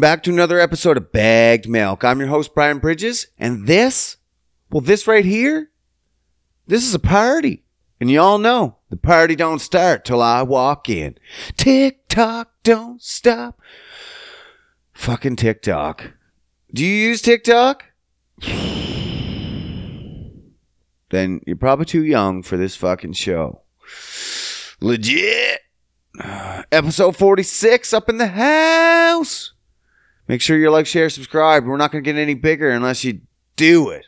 Welcome back to another episode of Bagged Milk. I'm your host, Brian Bridges, and this, well, this right here, this is a party. And you all know the party don't start till I walk in. Tick tock, don't stop. Fucking TikTok. Do you use TikTok? Then you're probably too young for this fucking show. Legit. Episode 46 up in the house. Make sure you like, share, subscribe. We're not going to get any bigger unless you do it.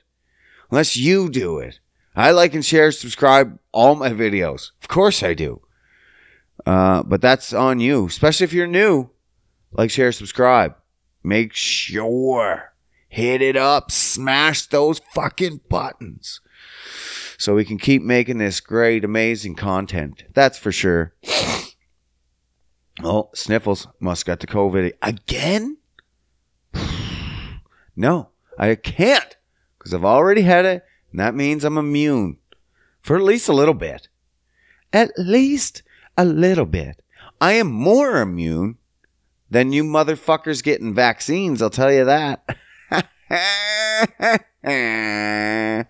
Unless you do it. I like and share, subscribe all my videos. Of course I do. Uh, but that's on you, especially if you're new. Like, share, subscribe. Make sure. Hit it up. Smash those fucking buttons. So we can keep making this great, amazing content. That's for sure. Oh, Sniffles must got the COVID again. No, I can't because I've already had it, and that means I'm immune for at least a little bit. At least a little bit. I am more immune than you motherfuckers getting vaccines, I'll tell you that.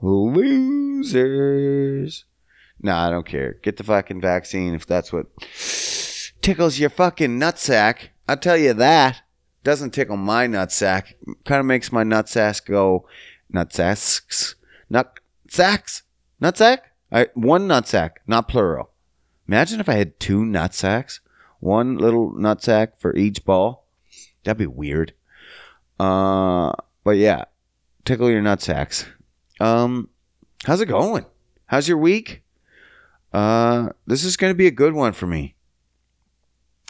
Losers. No, I don't care. Get the fucking vaccine if that's what tickles your fucking nutsack. I'll tell you that. Doesn't tickle my nutsack. Kind of makes my nutsack go nutsacks. Nutsacks? Nutsack? I, one nutsack, not plural. Imagine if I had two nutsacks. One little nutsack for each ball. That'd be weird. Uh, but yeah, tickle your nutsacks. Um, how's it going? How's your week? Uh, this is going to be a good one for me.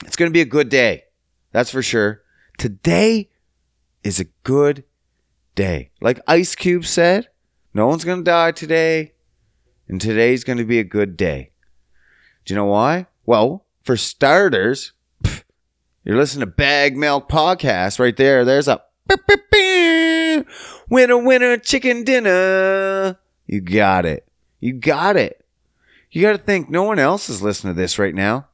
It's going to be a good day. That's for sure. Today is a good day. Like Ice Cube said, no one's going to die today, and today's going to be a good day. Do you know why? Well, for starters, you're listening to Bag Milk Podcast right there. There's a winner, winner, chicken dinner. You got it. You got it. You got to think no one else is listening to this right now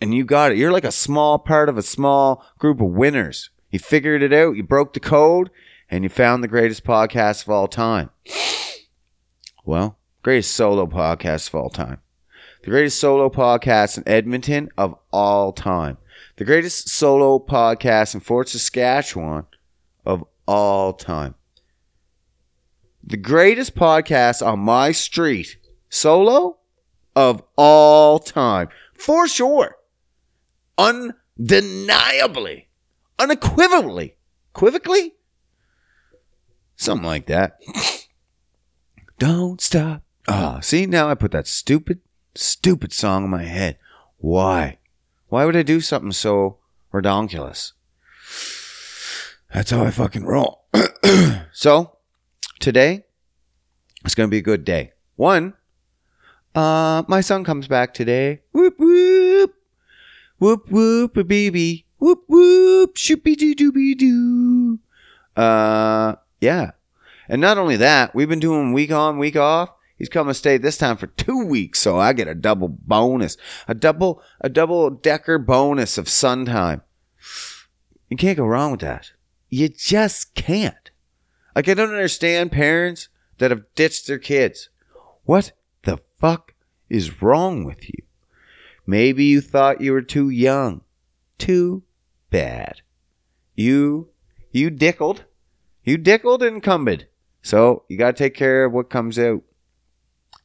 and you got it. You're like a small part of a small group of winners. You figured it out, you broke the code, and you found the greatest podcast of all time. Well, greatest solo podcast of all time. The greatest solo podcast in Edmonton of all time. The greatest solo podcast in Fort Saskatchewan of all time. The greatest podcast on my street, solo, of all time. For sure undeniably, unequivocally, equivocally, something like that. Don't stop. Ah, oh, see now I put that stupid, stupid song in my head. Why? Why would I do something so redonkulous? That's how I fucking roll. so today it's gonna be a good day. One, uh, my son comes back today. Whoop whoop. Whoop whoop a baby. Whoop whoop shoopy doo dooby doo. Uh yeah. And not only that, we've been doing week on, week off. He's come to stay this time for two weeks, so I get a double bonus. A double a double decker bonus of sun time. You can't go wrong with that. You just can't. Like I don't understand parents that have ditched their kids. What the fuck is wrong with you? Maybe you thought you were too young. Too bad. You, you dickled. You dickled and cumbered. So you got to take care of what comes out.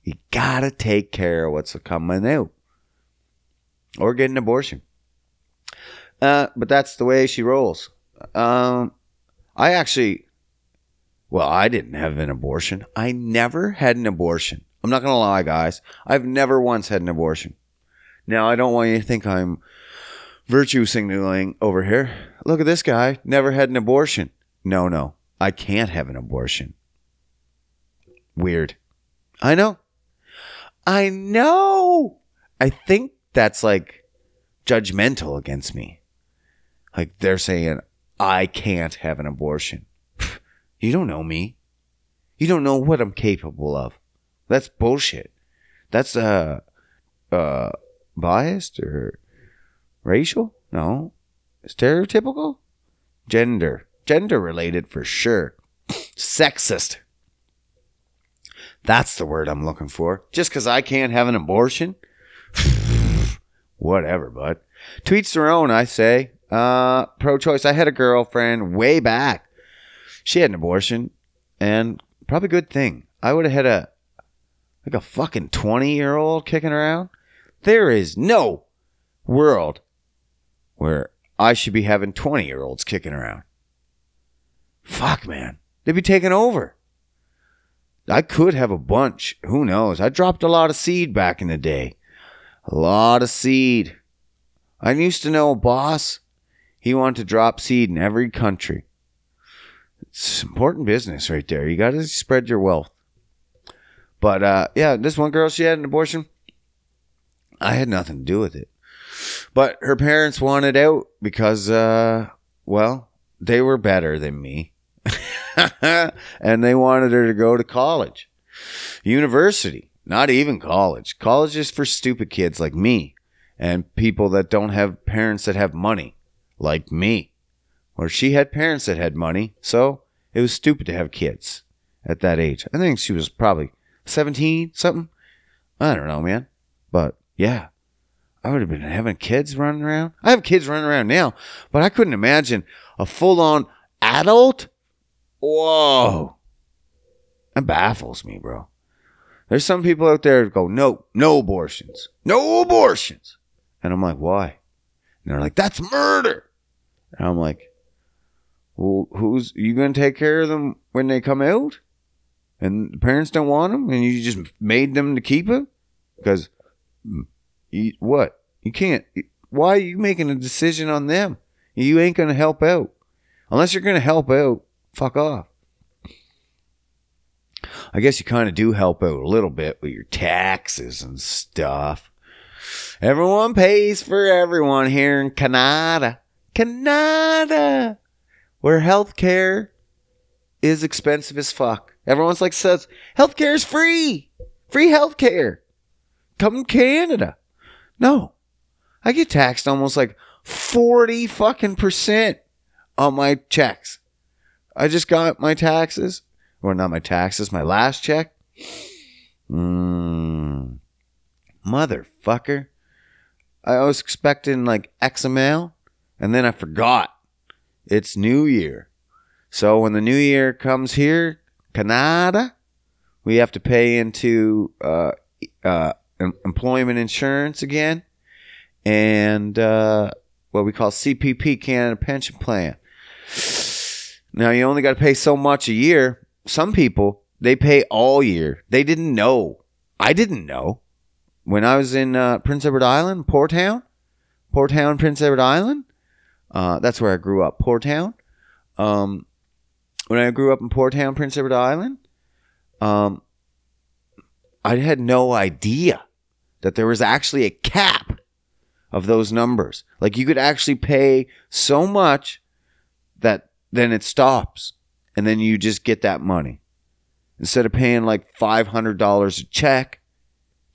You got to take care of what's coming out. Or get an abortion. Uh, but that's the way she rolls. Um, I actually, well, I didn't have an abortion. I never had an abortion. I'm not going to lie, guys. I've never once had an abortion. Now, I don't want you to think I'm virtue signaling over here. Look at this guy, never had an abortion. No, no, I can't have an abortion. Weird. I know. I know. I think that's like judgmental against me. Like they're saying, I can't have an abortion. You don't know me. You don't know what I'm capable of. That's bullshit. That's uh uh biased or racial? No. stereotypical? Gender. Gender related for sure. Sexist. That's the word I'm looking for. Just because I can't have an abortion? Whatever, bud. Tweets their own, I say. Uh, pro choice. I had a girlfriend way back. She had an abortion, and probably good thing. I would have had a like a fucking 20 year old kicking around. There is no world where I should be having 20 year olds kicking around. Fuck, man. They'd be taking over. I could have a bunch. Who knows? I dropped a lot of seed back in the day. A lot of seed. I used to know a boss. He wanted to drop seed in every country. It's important business right there. You got to spread your wealth. But uh, yeah, this one girl, she had an abortion. I had nothing to do with it. But her parents wanted out because, uh, well, they were better than me. and they wanted her to go to college, university, not even college. College is for stupid kids like me and people that don't have parents that have money, like me. Or she had parents that had money, so it was stupid to have kids at that age. I think she was probably 17, something. I don't know, man. But yeah, I would have been having kids running around. I have kids running around now, but I couldn't imagine a full on adult. Whoa. That baffles me, bro. There's some people out there that go, no, no abortions. No abortions. And I'm like, why? And they're like, that's murder. And I'm like, well, who's you going to take care of them when they come out? And the parents don't want them, and you just made them to keep it because you, what you can't. Why are you making a decision on them? You ain't going to help out unless you're going to help out. Fuck off. I guess you kind of do help out a little bit with your taxes and stuff. Everyone pays for everyone here in Canada. Canada, where healthcare is expensive as fuck. Everyone's like says healthcare is free, free healthcare. Come Canada. No, I get taxed almost like forty fucking percent on my checks. I just got my taxes, or not my taxes, my last check. Mmm, motherfucker. I was expecting like XML, and then I forgot. It's New Year. So when the New Year comes here, Canada, we have to pay into uh, uh, employment insurance again, and uh, what we call CPP, Canada Pension Plan. Now you only got to pay so much a year. Some people they pay all year. They didn't know. I didn't know when I was in uh, Prince Edward Island, Port Town, Port Town, Prince Edward Island. Uh, that's where I grew up, Port Town. Um, when I grew up in Port Town, Prince Edward Island, um, I had no idea that there was actually a cap of those numbers. Like you could actually pay so much that then it stops and then you just get that money. Instead of paying like $500 a check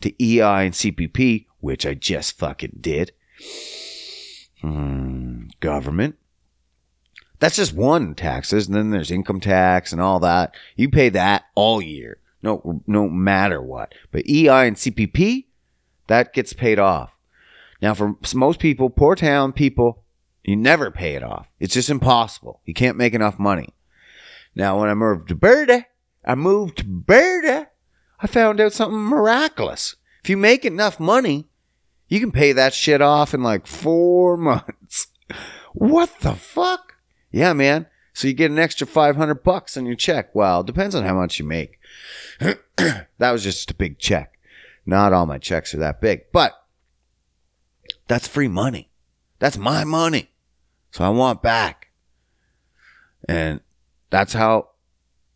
to EI and CPP, which I just fucking did. Hmm, government. That's just one taxes, and then there's income tax and all that. You pay that all year, no, no matter what. But EI and CPP, that gets paid off. Now, for most people, poor town people, you never pay it off. It's just impossible. You can't make enough money. Now, when I moved to Berta, I moved to Berta, I found out something miraculous. If you make enough money, you can pay that shit off in like four months. What the fuck? Yeah, man. So you get an extra 500 bucks on your check. Well, depends on how much you make. that was just a big check. Not all my checks are that big, but that's free money. That's my money. So I want back. And that's how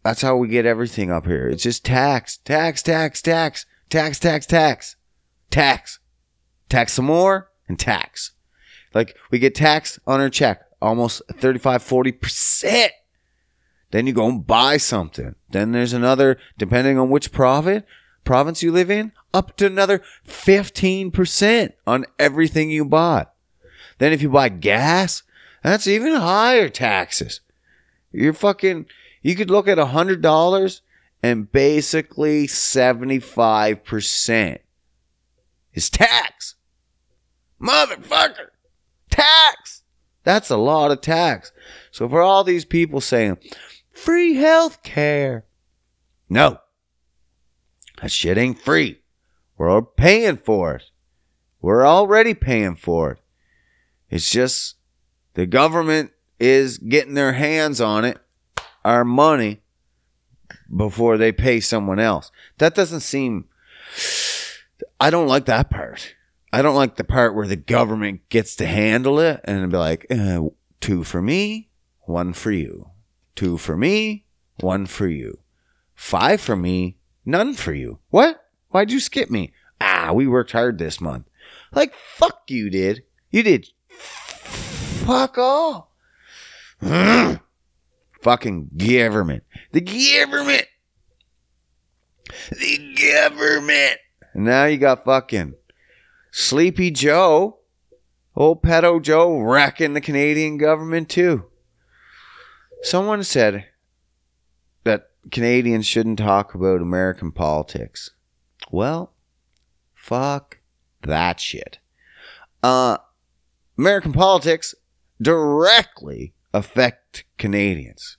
that's how we get everything up here. It's just tax, tax, tax, tax, tax, tax, tax, tax, tax some more and tax. Like we get taxed on our check almost 35, 40%. Then you go and buy something. Then there's another, depending on which province, province you live in, up to another 15% on everything you bought. Then if you buy gas, That's even higher taxes. You're fucking, you could look at a hundred dollars and basically 75% is tax. Motherfucker. Tax. That's a lot of tax. So for all these people saying free health care. No. That shit ain't free. We're all paying for it. We're already paying for it. It's just the government is getting their hands on it, our money, before they pay someone else. That doesn't seem. I don't like that part. I don't like the part where the government gets to handle it and be like, uh, two for me, one for you. Two for me, one for you. Five for me, none for you. What? Why'd you skip me? Ah, we worked hard this month. Like, fuck you did. You did fuck all. Fucking government. The government. The government. And now you got fucking Sleepy Joe, old pedo Joe, wrecking the Canadian government too. Someone said Canadians shouldn't talk about American politics. Well, fuck that shit. Uh, American politics directly affect Canadians.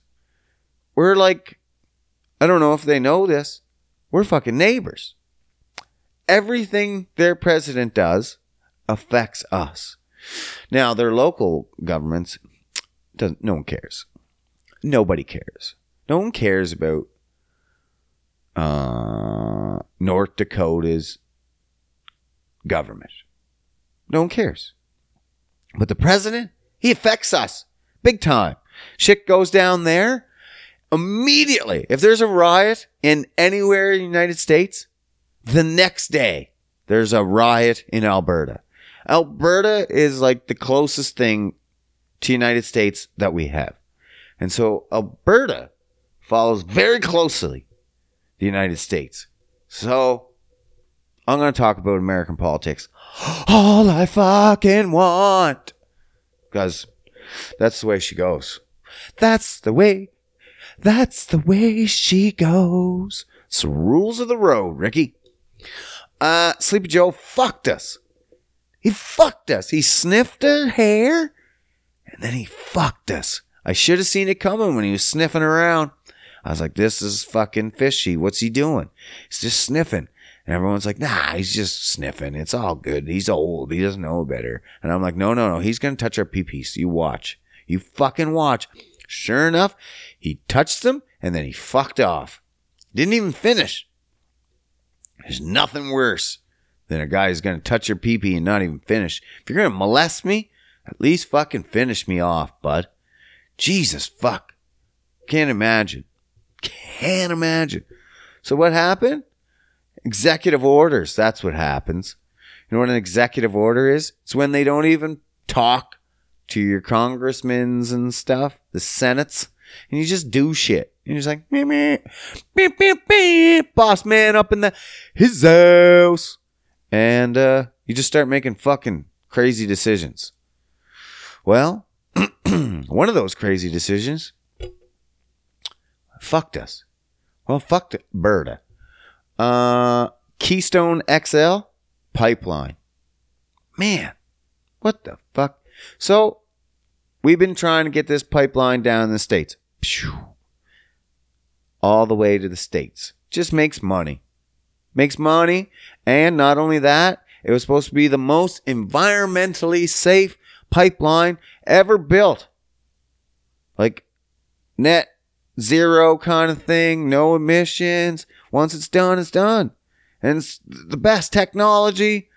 We're like, I don't know if they know this, we're fucking neighbors. Everything their president does affects us. Now, their local governments, doesn't, no one cares. Nobody cares. No one cares about uh, North Dakota's government. No one cares. But the president, he affects us big time. Shit goes down there immediately. If there's a riot in anywhere in the United States, the next day there's a riot in Alberta. Alberta is like the closest thing to United States that we have. And so Alberta follows very closely the United States. So I'm going to talk about American politics. All I fucking want. Because that's the way she goes. That's the way. That's the way she goes. It's the rules of the road, Ricky. Uh, Sleepy Joe fucked us. He fucked us. He sniffed her hair and then he fucked us. I should have seen it coming when he was sniffing around. I was like, this is fucking fishy. What's he doing? He's just sniffing. And everyone's like, nah, he's just sniffing. It's all good. He's old. He doesn't know better. And I'm like, no, no, no. He's going to touch our pee-pees. You watch. You fucking watch. Sure enough, he touched them and then he fucked off. Didn't even finish. There's nothing worse than a guy who's going to touch your pee-pee and not even finish. If you're going to molest me, at least fucking finish me off, bud. Jesus fuck. Can't imagine. Can't imagine. So what happened? Executive orders. That's what happens. You know what an executive order is? It's when they don't even talk to your congressmen's and stuff, the senates, and you just do shit. And you're just like, meh, meh, beep, beep, beep, boss man up in the his house. And uh, you just start making fucking crazy decisions. Well, one of those crazy decisions fucked us. Well, fucked Berta. Uh, Keystone XL pipeline. Man, what the fuck? So, we've been trying to get this pipeline down in the States. All the way to the States. Just makes money. Makes money. And not only that, it was supposed to be the most environmentally safe pipeline ever built. Like net zero kind of thing, no emissions. Once it's done, it's done. And it's the best technology.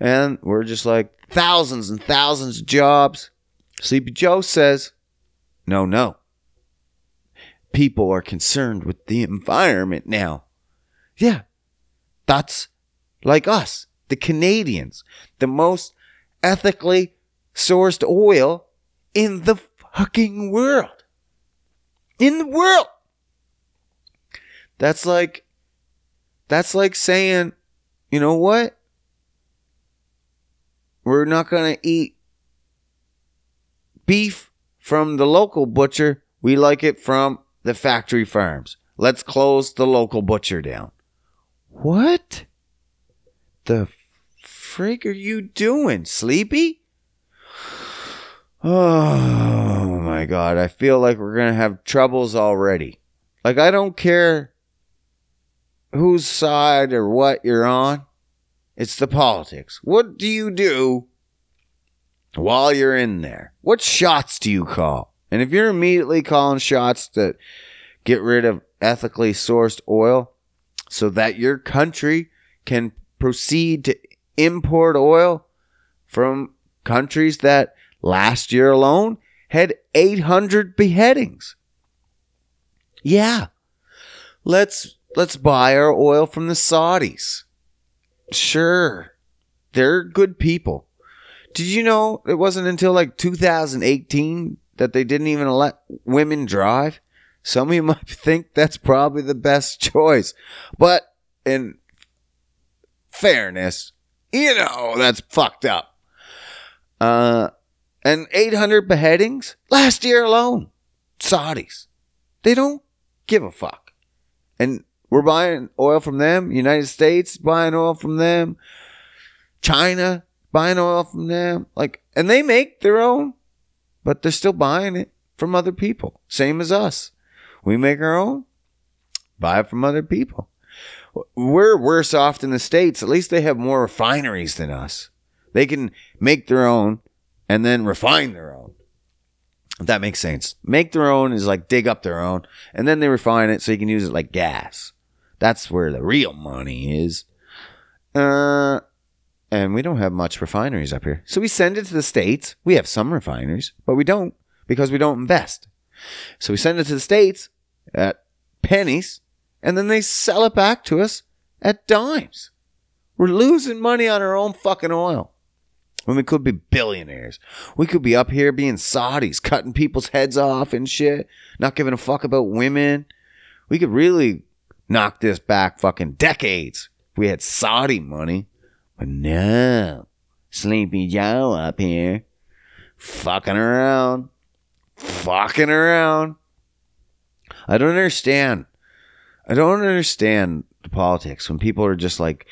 And we're just like thousands and thousands of jobs. Sleepy Joe says, no, no. People are concerned with the environment now. Yeah, that's like us, the Canadians, the most ethically sourced oil in the fucking world. In the world. That's like, that's like saying, you know what? We're not going to eat beef from the local butcher. We like it from the factory farms. Let's close the local butcher down. What the frig are you doing, Sleepy? Oh my god, I feel like we're gonna have troubles already. Like, I don't care whose side or what you're on, it's the politics. What do you do while you're in there? What shots do you call? And if you're immediately calling shots that get rid of ethically sourced oil so that your country can proceed to import oil from countries that last year alone had 800 beheadings. Yeah. Let's let's buy our oil from the Saudis. Sure. They're good people. Did you know it wasn't until like 2018 that they didn't even let women drive? Some of you might think that's probably the best choice. But in fairness, you know, that's fucked up. Uh, and 800 beheadings last year alone. Saudis. They don't give a fuck. And we're buying oil from them. United States buying oil from them. China buying oil from them. Like, and they make their own, but they're still buying it from other people. Same as us. We make our own, buy it from other people. We're worse off than the States. At least they have more refineries than us. They can make their own and then refine their own. If that makes sense. Make their own is like dig up their own, and then they refine it so you can use it like gas. That's where the real money is. Uh, and we don't have much refineries up here. So we send it to the States. We have some refineries, but we don't because we don't invest. So we send it to the States at pennies, and then they sell it back to us at dimes. We're losing money on our own fucking oil when we could be billionaires. We could be up here being Saudis, cutting people's heads off and shit, not giving a fuck about women. We could really knock this back fucking decades if we had Saudi money. But no, Sleepy Joe up here, fucking around, fucking around. I don't understand. I don't understand the politics when people are just like,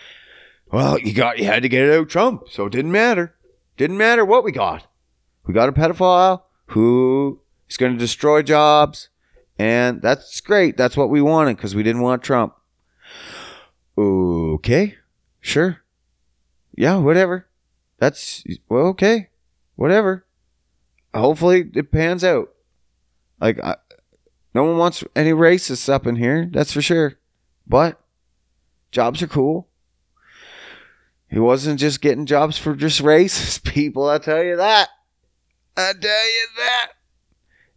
well, you got you had to get it out Trump, so it didn't matter. Didn't matter what we got. We got a pedophile who is going to destroy jobs. And that's great. That's what we wanted because we didn't want Trump. Okay. Sure. Yeah, whatever. That's, well, okay. Whatever. Hopefully it pans out. Like, I, no one wants any racists up in here. That's for sure. But jobs are cool. He wasn't just getting jobs for just racist people, I tell you that. I tell you that.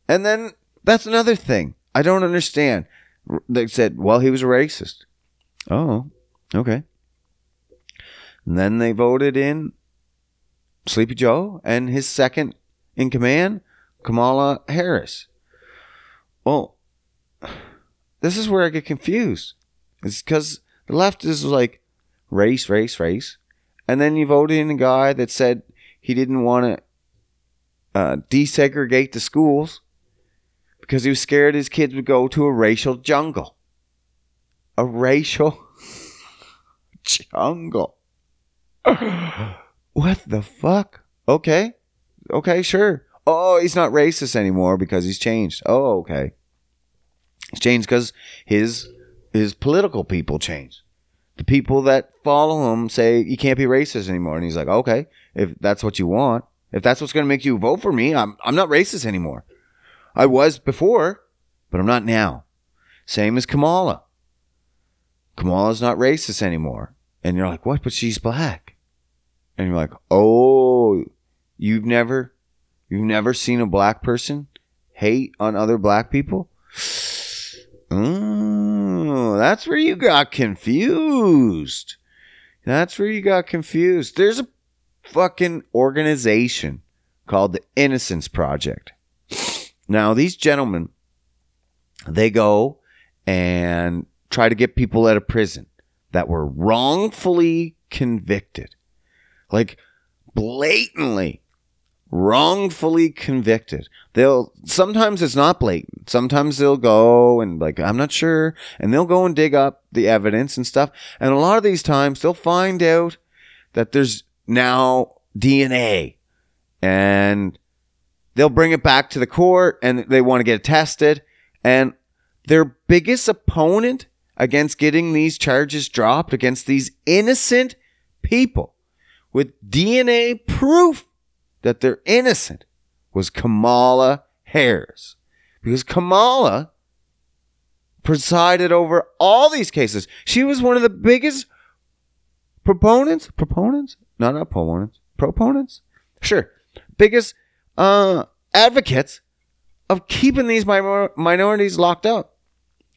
And then that's another thing. I don't understand. They said, well, he was a racist. Oh, okay. And then they voted in Sleepy Joe and his second in command, Kamala Harris. Well, this is where I get confused. It's because the left is like race, race, race. And then you voted in a guy that said he didn't want to uh, desegregate the schools because he was scared his kids would go to a racial jungle. A racial jungle. what the fuck? Okay. Okay, sure. Oh, he's not racist anymore because he's changed. Oh, okay. He's changed because his his political people changed the people that follow him say you can't be racist anymore. And he's like, okay, if that's what you want, if that's what's going to make you vote for me, I'm, I'm not racist anymore. I was before, but I'm not now. Same as Kamala. Kamala's not racist anymore. And you're like, what? But she's black. And you're like, oh, you've never, you've never seen a black person hate on other black people? Oh, that's where you got confused. That's where you got confused. There's a fucking organization called the Innocence Project. Now, these gentlemen, they go and try to get people out of prison that were wrongfully convicted. Like blatantly, wrongfully convicted. They'll sometimes it's not blatant. Sometimes they'll go and like I'm not sure and they'll go and dig up the evidence and stuff. And a lot of these times they'll find out that there's now DNA and they'll bring it back to the court and they want to get it tested and their biggest opponent against getting these charges dropped against these innocent people with DNA proof that they're innocent was Kamala Harris. Because Kamala presided over all these cases. She was one of the biggest proponents, proponents, not opponents, proponents, sure, biggest uh, advocates of keeping these minor- minorities locked up.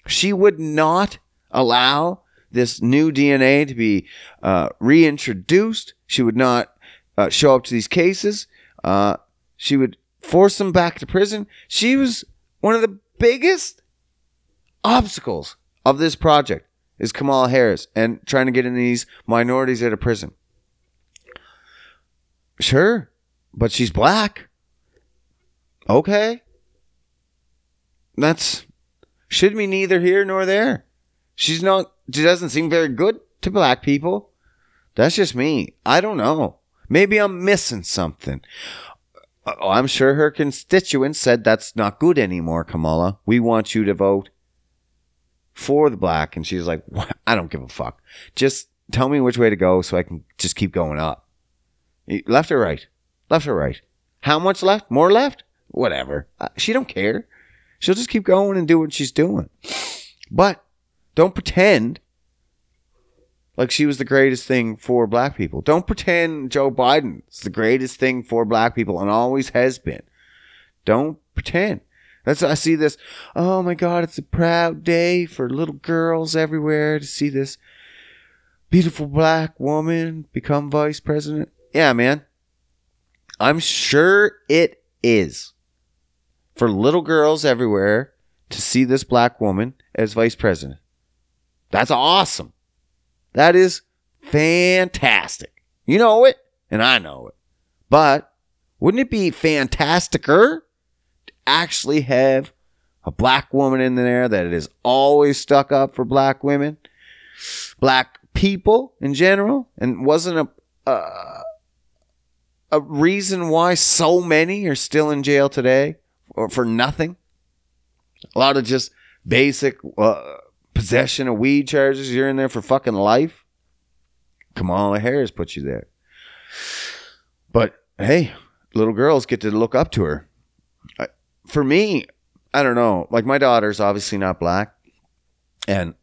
She would not allow this new DNA to be uh, reintroduced. She would not uh, show up to these cases. Uh, she would force them back to prison. She was one of the biggest obstacles of this project is Kamala Harris and trying to get in these minorities out of prison. Sure, but she's black. Okay. That's should be neither here nor there. She's not she doesn't seem very good to black people. That's just me. I don't know. Maybe I'm missing something. Oh, I'm sure her constituents said that's not good anymore, Kamala. We want you to vote for the black. And she's like, I don't give a fuck. Just tell me which way to go so I can just keep going up. Left or right? Left or right? How much left? More left? Whatever. Uh, she don't care. She'll just keep going and do what she's doing. But don't pretend like she was the greatest thing for black people. Don't pretend Joe Biden's the greatest thing for black people and always has been. Don't pretend. That's I see this. Oh my God, it's a proud day for little girls everywhere to see this beautiful black woman become vice president. Yeah, man. I'm sure it is for little girls everywhere to see this black woman as vice president. That's awesome. That is fantastic. You know it, and I know it. But wouldn't it be fantasticer to actually have a black woman in there that is always stuck up for black women, black people in general, and wasn't a uh, a reason why so many are still in jail today or for nothing? A lot of just basic uh, possession of weed charges. You're in there for fucking life. Kamala Harris put you there. But hey, little girls get to look up to her. I, for me, I don't know. Like my daughter's obviously not black, and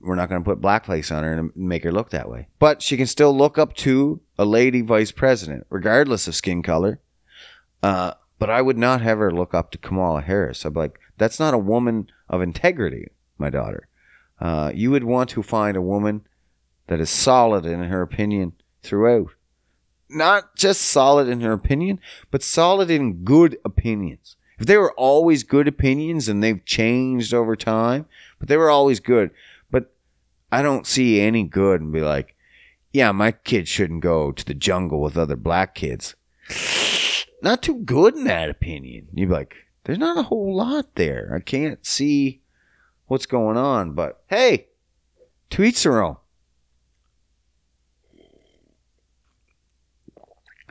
we're not going to put blackface on her and make her look that way. But she can still look up to a lady vice president, regardless of skin color. Uh, but I would not have her look up to Kamala Harris. I'd be like, that's not a woman of integrity, my daughter. Uh, you would want to find a woman that is solid in her opinion throughout. Not just solid in her opinion, but solid in good opinions. If they were always good opinions and they've changed over time, but they were always good. But I don't see any good and be like, yeah, my kid shouldn't go to the jungle with other black kids. Not too good in that opinion. You'd be like, there's not a whole lot there. I can't see what's going on. But hey, to each their own.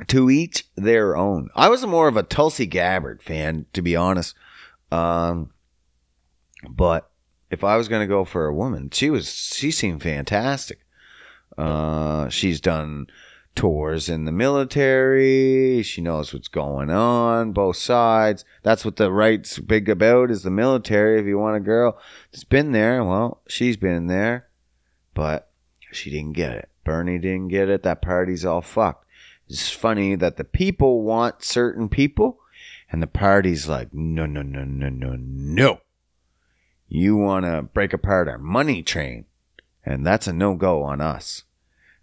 To each their own. I was more of a Tulsi Gabbard fan, to be honest. Um, but if I was going to go for a woman, she was she seemed fantastic. Uh, she's done tours in the military. She knows what's going on, both sides. That's what the right's big about is the military. If you want a girl that's been there, well, she's been there, but she didn't get it. Bernie didn't get it. That party's all fucked. It's funny that the people want certain people, and the party's like, no, no, no, no, no, no. You want to break apart our money train, and that's a no go on us.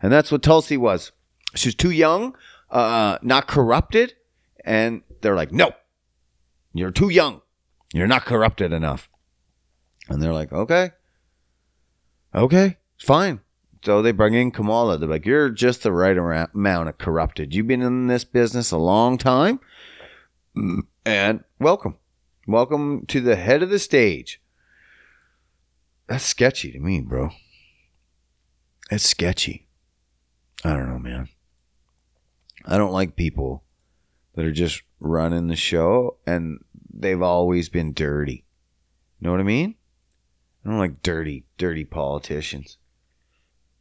And that's what Tulsi was she was too young, uh, not corrupted, and they're like, no, you're too young, you're not corrupted enough, and they're like, okay, okay, fine, So they bring in Kamala. They're like, "You're just the right amount of corrupted. You've been in this business a long time, and welcome, welcome to the head of the stage." That's sketchy to me, bro. It's sketchy. I don't know, man. I don't like people that are just running the show and they've always been dirty. Know what I mean? I don't like dirty, dirty politicians.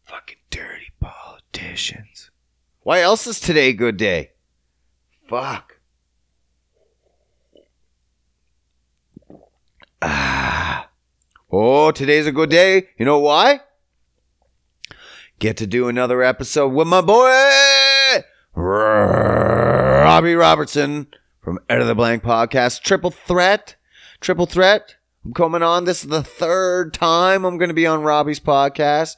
Fucking dirty politicians. Why else is today a good day? Fuck. Ah. Oh, today's a good day. You know why? Get to do another episode with my boy Robbie Robertson from Out of the Blank Podcast. Triple threat. Triple threat. I'm coming on. This is the third time I'm going to be on Robbie's podcast.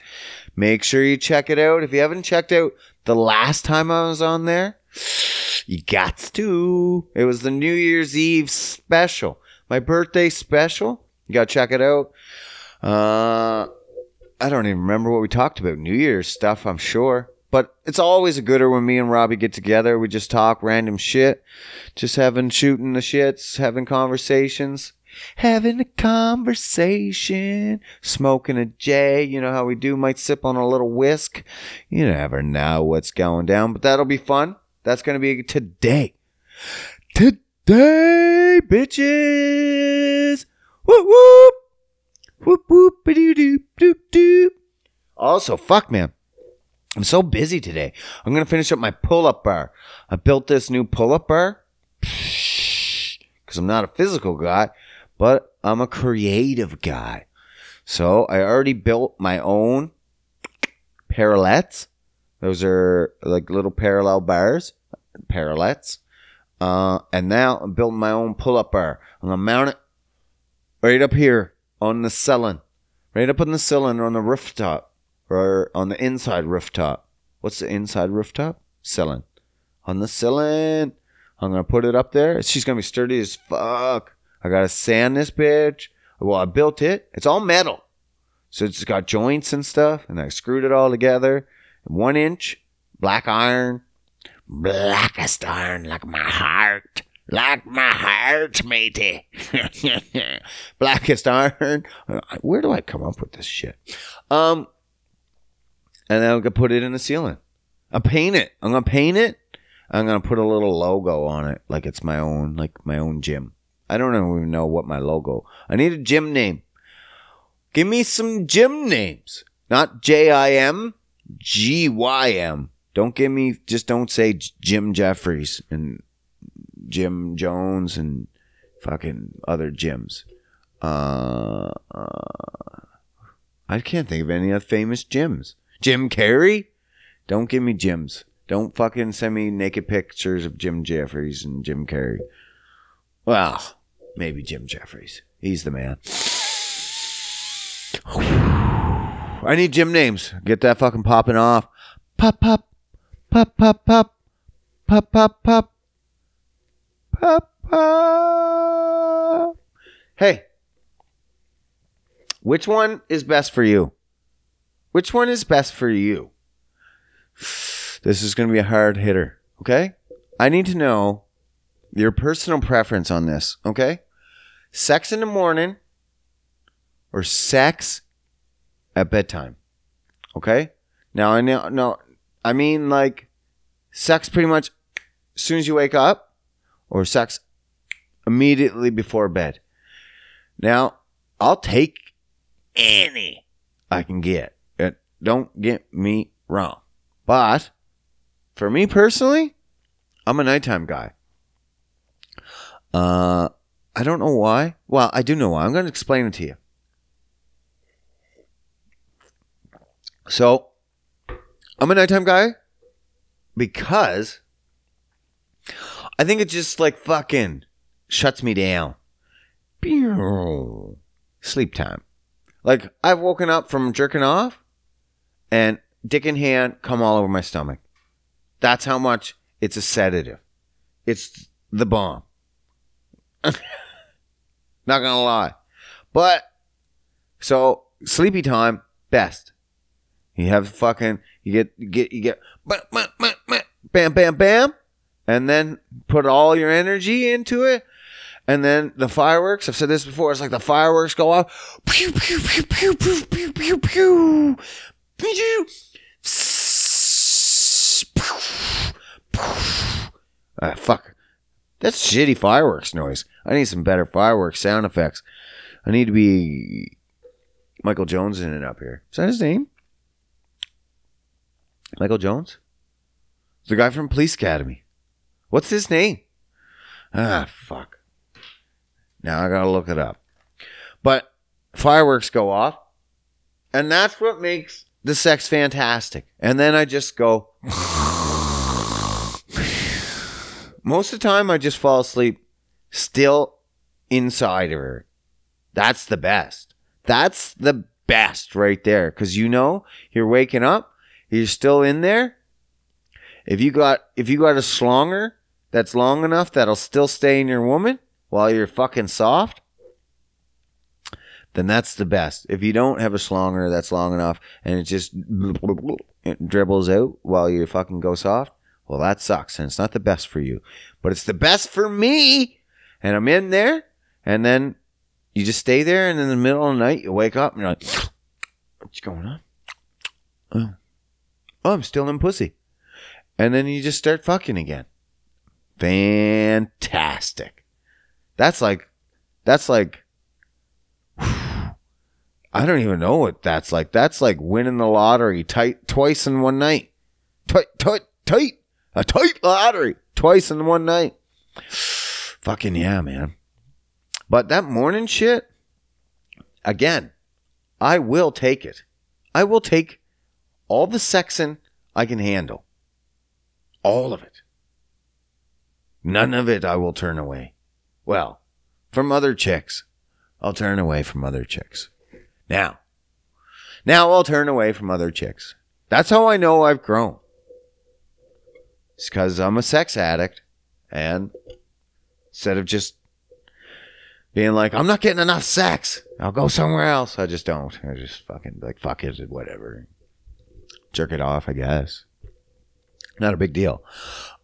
Make sure you check it out. If you haven't checked out the last time I was on there, you got to. It was the New Year's Eve special, my birthday special. You got to check it out. Uh, I don't even remember what we talked about. New Year's stuff, I'm sure. But it's always a gooder when me and Robbie get together. We just talk random shit. Just having, shooting the shits, having conversations. Having a conversation. Smoking a J. You know how we do. Might sip on a little whisk. You never know what's going down. But that'll be fun. That's to be today. Today, bitches. Whoop whoop. Whoop whoop doop doop doop. Also, fuck man. I'm so busy today. I'm gonna finish up my pull-up bar. I built this new pull-up bar because I'm not a physical guy, but I'm a creative guy. So I already built my own parallettes. Those are like little parallel bars, parallettes. Uh, and now I'm building my own pull-up bar. I'm gonna mount it right up here on the ceiling, right up on the ceiling on the rooftop, or on the inside rooftop. What's the inside rooftop? Ceiling. On the ceiling. I'm gonna put it up there. She's gonna be sturdy as fuck. I gotta sand this bitch. Well, I built it. It's all metal, so it's got joints and stuff, and I screwed it all together. One inch black iron, blackest iron like my heart. Like my heart, matey. Blackest iron. Where do I come up with this shit? Um, and then I'm gonna put it in the ceiling. I paint it. I'm gonna paint it. I'm gonna put a little logo on it, like it's my own, like my own gym. I don't even know what my logo. I need a gym name. Give me some gym names, not J I M, G Y M. Don't give me. Just don't say Jim Jefferies and Jim Jones and fucking other gyms. Uh, uh, I can't think of any other famous gyms. Jim Carrey? Don't give me gyms. Don't fucking send me naked pictures of Jim Jefferies and Jim Carrey. Well, maybe Jim Jefferies. He's the man. I need gym names. Get that fucking popping off. Pop, pop, pop, pop, pop, pop, pop, pop. Papa. Hey, which one is best for you? Which one is best for you? This is going to be a hard hitter, okay? I need to know your personal preference on this, okay? Sex in the morning or sex at bedtime, okay? Now I know, no, I mean like sex pretty much as soon as you wake up or sex immediately before bed. Now, I'll take any I can get. Don't get me wrong. But for me personally, I'm a nighttime guy. Uh, I don't know why. Well, I do know why. I'm going to explain it to you. So, I'm a nighttime guy because I think it just like fucking shuts me down. Sleep time. Like I've woken up from jerking off and dick in hand come all over my stomach. That's how much it's a sedative. It's the bomb. Not gonna lie. But so sleepy time, best. You have fucking you get you get you get bam bam bam, bam bam and then put all your energy into it, and then the fireworks. I've said this before. It's like the fireworks go off. Pew pew pew pew pew pew pew pew. Ah, fuck. That's shitty fireworks noise. I need some better fireworks sound effects. I need to be Michael Jones in it up here. Is that his name? Michael Jones? The guy from Police Academy. What's his name? Ah, fuck. Now I gotta look it up. But fireworks go off, and that's what makes the sex fantastic. And then I just go. Most of the time, I just fall asleep still inside of her. That's the best. That's the best right there. Cause you know, you're waking up, you're still in there. If you got, if you got a slonger that's long enough that'll still stay in your woman while you're fucking soft, then that's the best. If you don't have a slonger that's long enough and it just it dribbles out while you fucking go soft, well, that sucks and it's not the best for you. But it's the best for me. And I'm in there and then you just stay there and in the middle of the night you wake up and you're like, what's going on? Oh, oh I'm still in pussy. And then you just start fucking again. Fantastic. That's like, that's like, I don't even know what that's like. That's like winning the lottery tight twice in one night. Tight, tight, tight. A tight lottery twice in one night. Fucking yeah, man. But that morning shit, again, I will take it. I will take all the sexing I can handle. All of it. None of it I will turn away. Well, from other chicks, I'll turn away from other chicks. Now, now I'll turn away from other chicks. That's how I know I've grown. It's because I'm a sex addict. And instead of just being like, I'm not getting enough sex, I'll go somewhere else. I just don't. I just fucking like, fuck it, whatever. Jerk it off, I guess. Not a big deal.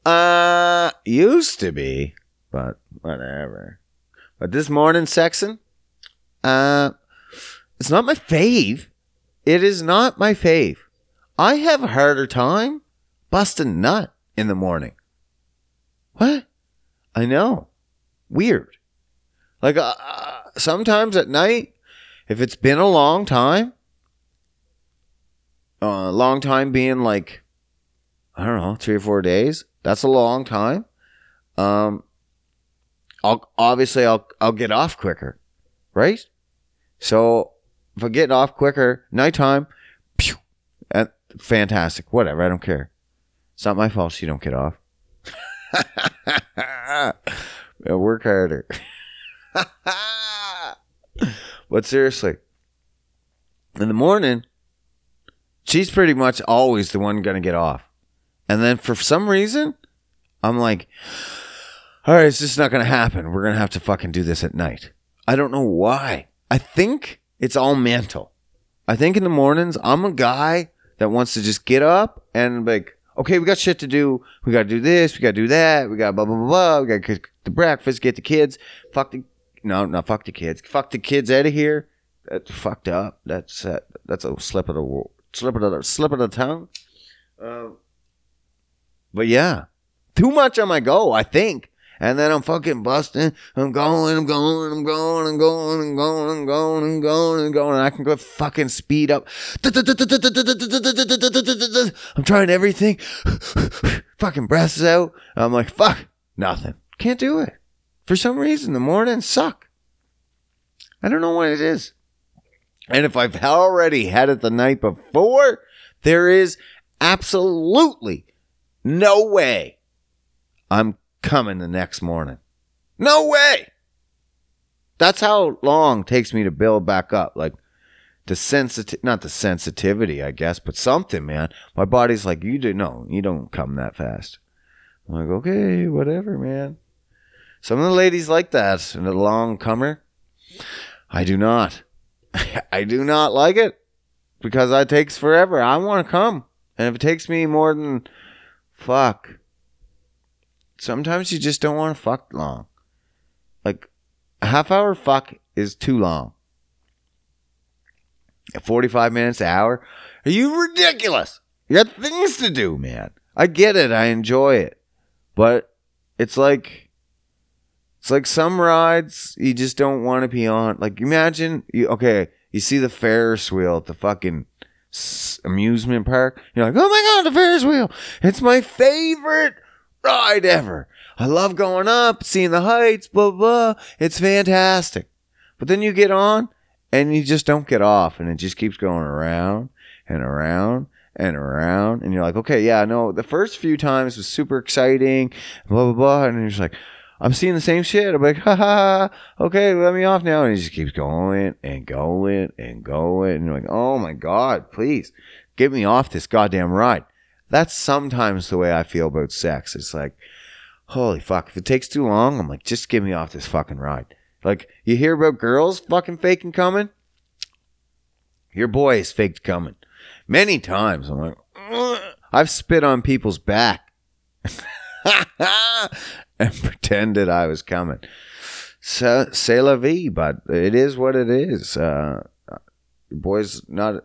Uh, used to be, but whatever. But this morning sexing, uh, it's not my fave. It is not my fave. I have a harder time busting nut in the morning. What? I know. Weird. Like uh, uh, sometimes at night, if it's been a long time, a uh, long time being like, I don't know, three or four days. That's a long time. Um, I'll obviously I'll I'll get off quicker, right? So if I get off quicker, nighttime, pew, and fantastic. Whatever, I don't care. It's not my fault she don't get off. work harder. but seriously, in the morning, she's pretty much always the one to get off. And then for some reason, I'm like, all right, it's just not to happen. We're to have to fucking do this at night. I don't know why. I think it's all mental. I think in the mornings, I'm a guy that wants to just get up and like, okay, we got shit to do. We got to do this. We got to do that. We got blah, blah, blah, blah. We got to cook the breakfast, get the kids. Fuck the, no, not fuck the kids. Fuck the kids out of here. That's fucked up. That's, uh, that's a slip of the, slip of the, slip of the tongue. Uh, but yeah, too much on my go, I think. And then I'm fucking busting. I'm going, I'm going, I'm going, I'm going, I'm going, I'm going, I'm going, I'm going. And I can go fucking speed up. I'm trying everything. fucking breaths out. I'm like, fuck, nothing. Can't do it. For some reason, the mornings suck. I don't know what it is. And if I've already had it the night before, there is absolutely no way I'm coming the next morning. No way. That's how long takes me to build back up. Like the sensitive, not the sensitivity, I guess, but something, man. My body's like, you do no, you don't come that fast. I'm like, okay, whatever, man. Some of the ladies like that, and the long comer. I do not. I do not like it. because it takes forever. I want to come. And if it takes me more than fuck, sometimes you just don't want to fuck long. Like a half hour fuck is too long. 45 minutes, an hour? Are you ridiculous? You got things to do, man. I get it. I enjoy it. But it's like it's like some rides you just don't want to be on. Like imagine you okay, you see the Ferris wheel at the fucking amusement park. You're like, "Oh my god, the Ferris wheel. It's my favorite ride ever. I love going up, seeing the heights, blah blah. It's fantastic." But then you get on and you just don't get off and it just keeps going around and around and around. And you're like okay yeah no the first few times was super exciting blah blah blah. And you're just like i'm seeing the same shit. I'm like ha ha okay let me off now. And he just keeps going and going and going. And you're like oh my god please get me off this goddamn ride that's sometimes the way i feel about sex it's like holy fuck if it takes too long i'm like just get me off this fucking ride like you hear about girls fucking faking coming your boy is faked coming many times. I'm like, "Ugh." I've spit on people's back and pretended I was coming. So, c'est la vie, but it is what it is. Uh, your boy's not.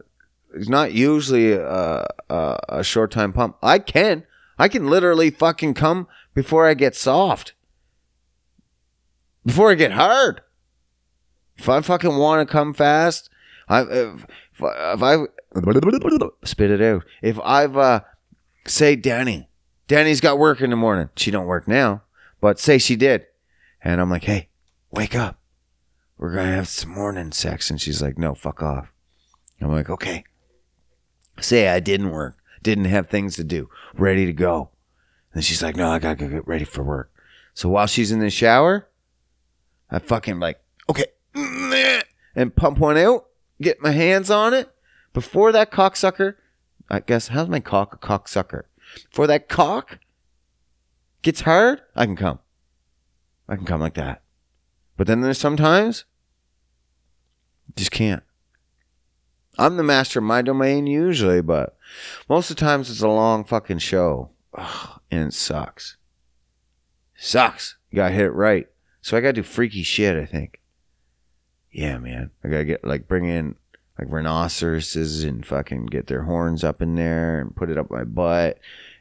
He's not usually a, a, a short time pump. I can. I can literally fucking come before I get soft. Before I get hard. If I fucking want to come fast, I if, if I spit it out. If I've uh say Danny, Danny's got work in the morning. She don't work now, but say she did, and I'm like, hey, wake up. We're gonna have some morning sex, and she's like, no, fuck off. I'm like, okay. Say I didn't work, didn't have things to do, ready to go. And she's like, no, I gotta get ready for work. So while she's in the shower, I fucking like, okay, and pump one out, get my hands on it. Before that cocksucker, I guess, how's my cock a cocksucker? Before that cock gets hard, I can come. I can come like that. But then there's sometimes, just can't. I'm the master of my domain usually, but most of the times it's a long fucking show. Ugh, and it sucks. Sucks. You gotta hit it right. So I gotta do freaky shit, I think. Yeah, man. I gotta get like bring in like rhinoceroses and fucking get their horns up in there and put it up my butt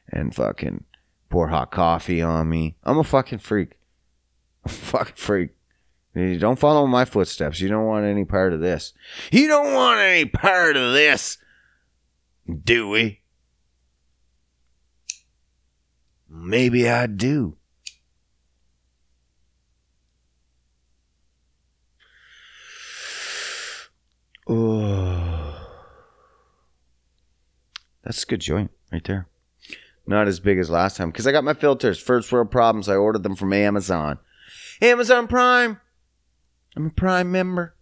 and fucking pour hot coffee on me. I'm a fucking freak. I'm a fucking freak. You don't follow my footsteps. You don't want any part of this. You don't want any part of this, do we? Maybe I do. Oh. That's a good joint right there. Not as big as last time because I got my filters. First world problems. I ordered them from Amazon. Amazon Prime. I'm a Prime member.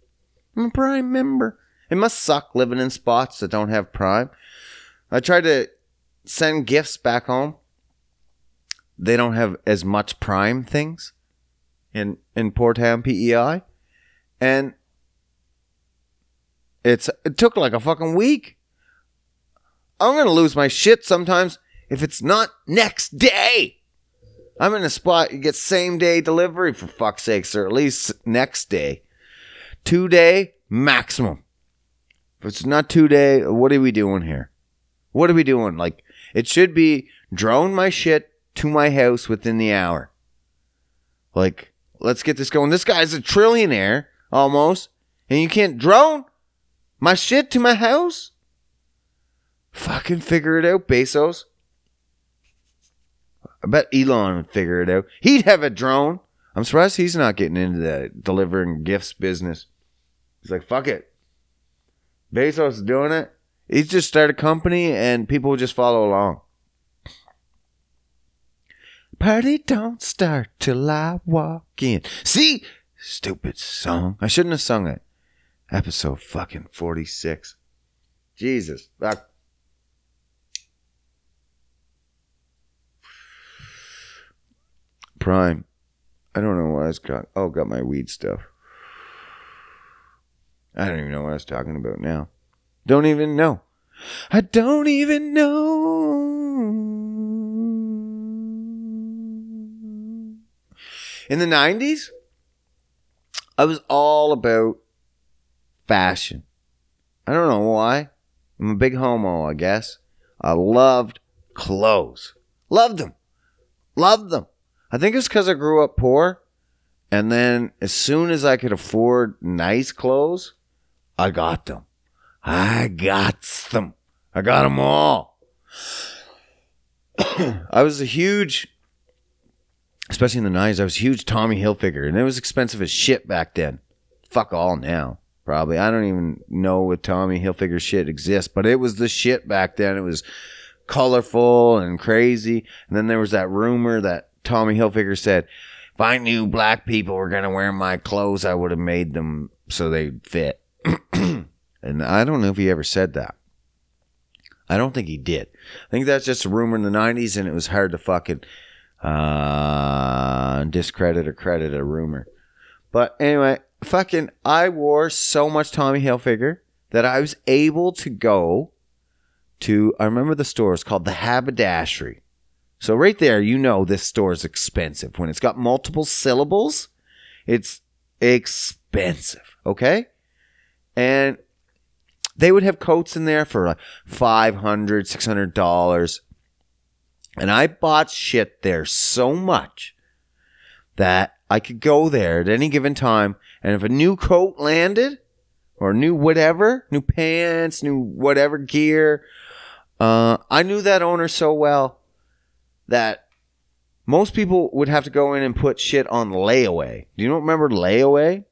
I'm a Prime member. It must suck living in spots that don't have Prime. I tried to send gifts back home. They don't have as much Prime things in in Port Town, PEI, and it's it took like a fucking week. I'm gonna lose my shit sometimes if it's not next day. I'm in a spot you get same day delivery for fuck's sakes, or at least next day. Two day maximum. If it's not two day, what are we doing here? What are we doing? Like it should be drone my shit to my house within the hour. Like, let's get this going. This guy's a trillionaire almost, and you can't drone my shit to my house? Fucking figure it out, Bezos. I bet Elon would figure it out. He'd have a drone. I'm surprised he's not getting into the delivering gifts business. He's like, fuck it. Bezos is doing it. He's just start a company and people just follow along. Party don't start till I walk in. See? Stupid song. I shouldn't have sung it. Episode fucking 46. Jesus. Fuck. Prime. I don't know what I was got. Oh, got my weed stuff. I don't even know what I was talking about now. Don't even know. I don't even know. In the 90s, I was all about fashion. I don't know why. I'm a big homo, I guess. I loved clothes. Loved them. Loved them. I think it's because I grew up poor. And then as soon as I could afford nice clothes, I got them. I got them. I got them all. I was a huge, especially in the 90s, I was a huge Tommy Hilfiger, and it was expensive as shit back then. Fuck all now, probably. I don't even know if Tommy Hilfiger shit exists, but it was the shit back then. It was colorful and crazy. And then there was that rumor that Tommy Hilfiger said, if I knew black people were going to wear my clothes, I would have made them so they fit. and I don't know if he ever said that. I don't think he did. I think that's just a rumor in the 90s and it was hard to fucking uh, discredit or credit a rumor. But anyway, fucking, I wore so much Tommy Hilfiger that I was able to go to, I remember the store, it's called the Haberdashery. So right there, you know this store is expensive. When it's got multiple syllables, it's expensive. Okay? And they would have coats in there for like 500 $600. And I bought shit there so much that I could go there at any given time. And if a new coat landed, or new whatever, new pants, new whatever gear, uh, I knew that owner so well that most people would have to go in and put shit on layaway. Do you remember layaway?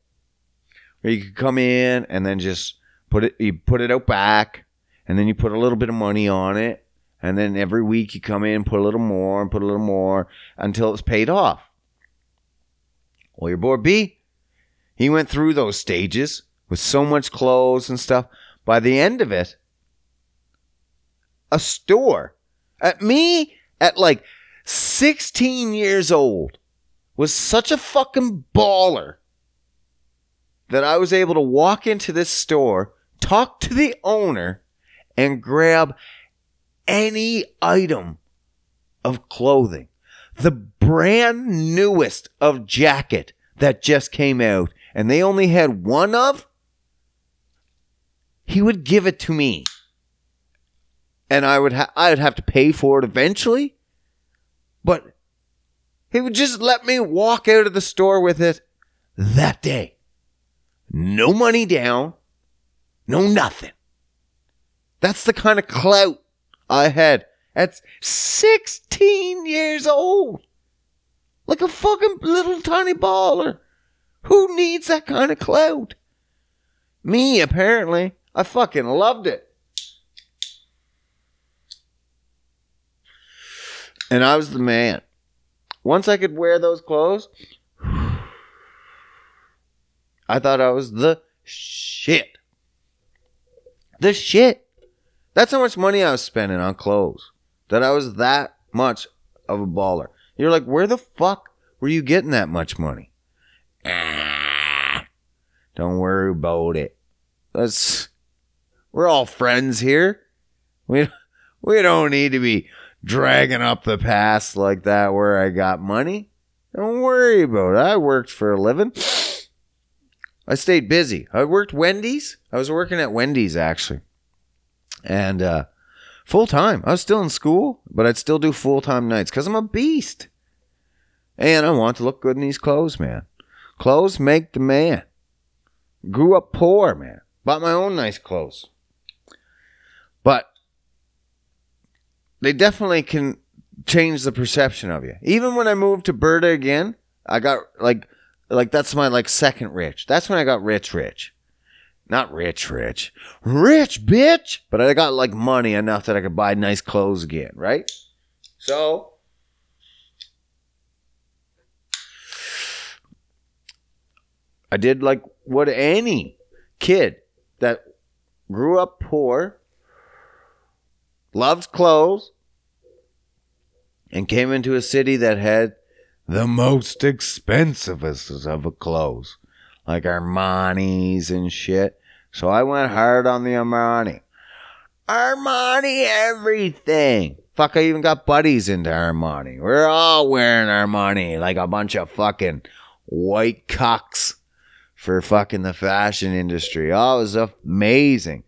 Where you could come in and then just put it, you put it out back, and then you put a little bit of money on it, and then every week you come in, put a little more, and put a little more until it's paid off. Well, your boy B, he went through those stages with so much clothes and stuff. By the end of it, a store at me at like 16 years old was such a fucking baller that I was able to walk into this store, talk to the owner, and grab any item of clothing. The brand newest of jacket that just came out and they only had one of, he would give it to me. And I would ha- I would have to pay for it eventually. But he would just let me walk out of the store with it that day. No money down, no nothing. That's the kind of clout I had at 16 years old. Like a fucking little tiny baller. Who needs that kind of clout? Me, apparently. I fucking loved it. And I was the man. Once I could wear those clothes, I thought I was the shit. The shit. That's how much money I was spending on clothes. That I was that much of a baller. You're like, where the fuck were you getting that much money? Ah, don't worry about it. Let's. We're all friends here. We we don't need to be dragging up the past like that where I got money. Don't worry about it. I worked for a living. I stayed busy. I worked Wendy's. I was working at Wendy's actually. And uh full time. I was still in school, but I'd still do full time nights because I'm a beast. And I want to look good in these clothes, man. Clothes make the man. Grew up poor, man. Bought my own nice clothes. But they definitely can change the perception of you. Even when I moved to Berta again, I got like like that's my like second rich. That's when I got rich rich. Not rich rich. Rich bitch, but I got like money enough that I could buy nice clothes again, right? So I did like what any kid that grew up poor, loved clothes, and came into a city that had the most expensivest of clothes, like Armani's and shit. So I went hard on the Armani. Armani everything. Fuck, I even got buddies into Armani. We're all wearing Armani like a bunch of fucking white cocks for fucking the fashion industry. Oh, it was amazing.